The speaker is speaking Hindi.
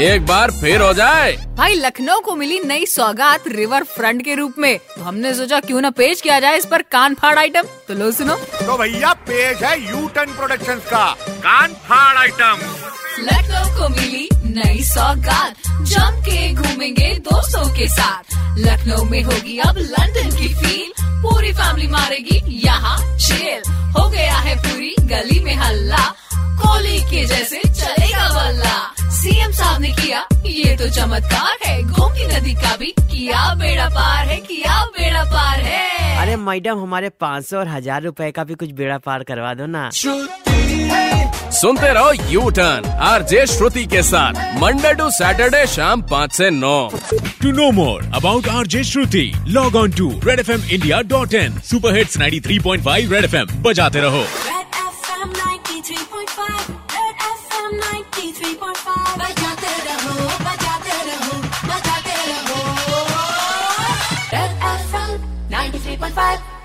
एक बार फिर हो जाए। भाई लखनऊ को मिली नई सौगात रिवर फ्रंट के रूप में। तो हमने सोचा क्यों ना पेश किया जाए इस पर कान फाड़ आइटम तो लो सुनो। तो भैया पेश है यू टर्न प्रोडक्शन का कान फाड़ आइटम लखनऊ को मिली नई सौगात जम के घूमेंगे दोस्तों के साथ। लखनऊ में होगी अब लंदन की फील पूरी फैमिली मारेगी यहाँ शेर हो गया है पूरी गली में हल्ला। कोहली के जैसे चलेगा बल्ला सीएम साहब ने किया, ये तो चमत्कार है। गोमती नदी का भी किया बेड़ा पार है किया बेड़ा पार है। अरे मैडम हमारे पाँच सौ और हज़ार रुपए का भी कुछ बेड़ा पार करवा दो ना सुनते रहो U turn R J Shruti के साथ मंडे टू सैटरडे शाम पाँच से नौ To know more about RJ Shruti, log on to redfmindia.in. Super Hits 93.5 Red FM. बजाते रहो Red FM 93.5 Red FM 93.5 बजाते रहो बजाते रहो 93.5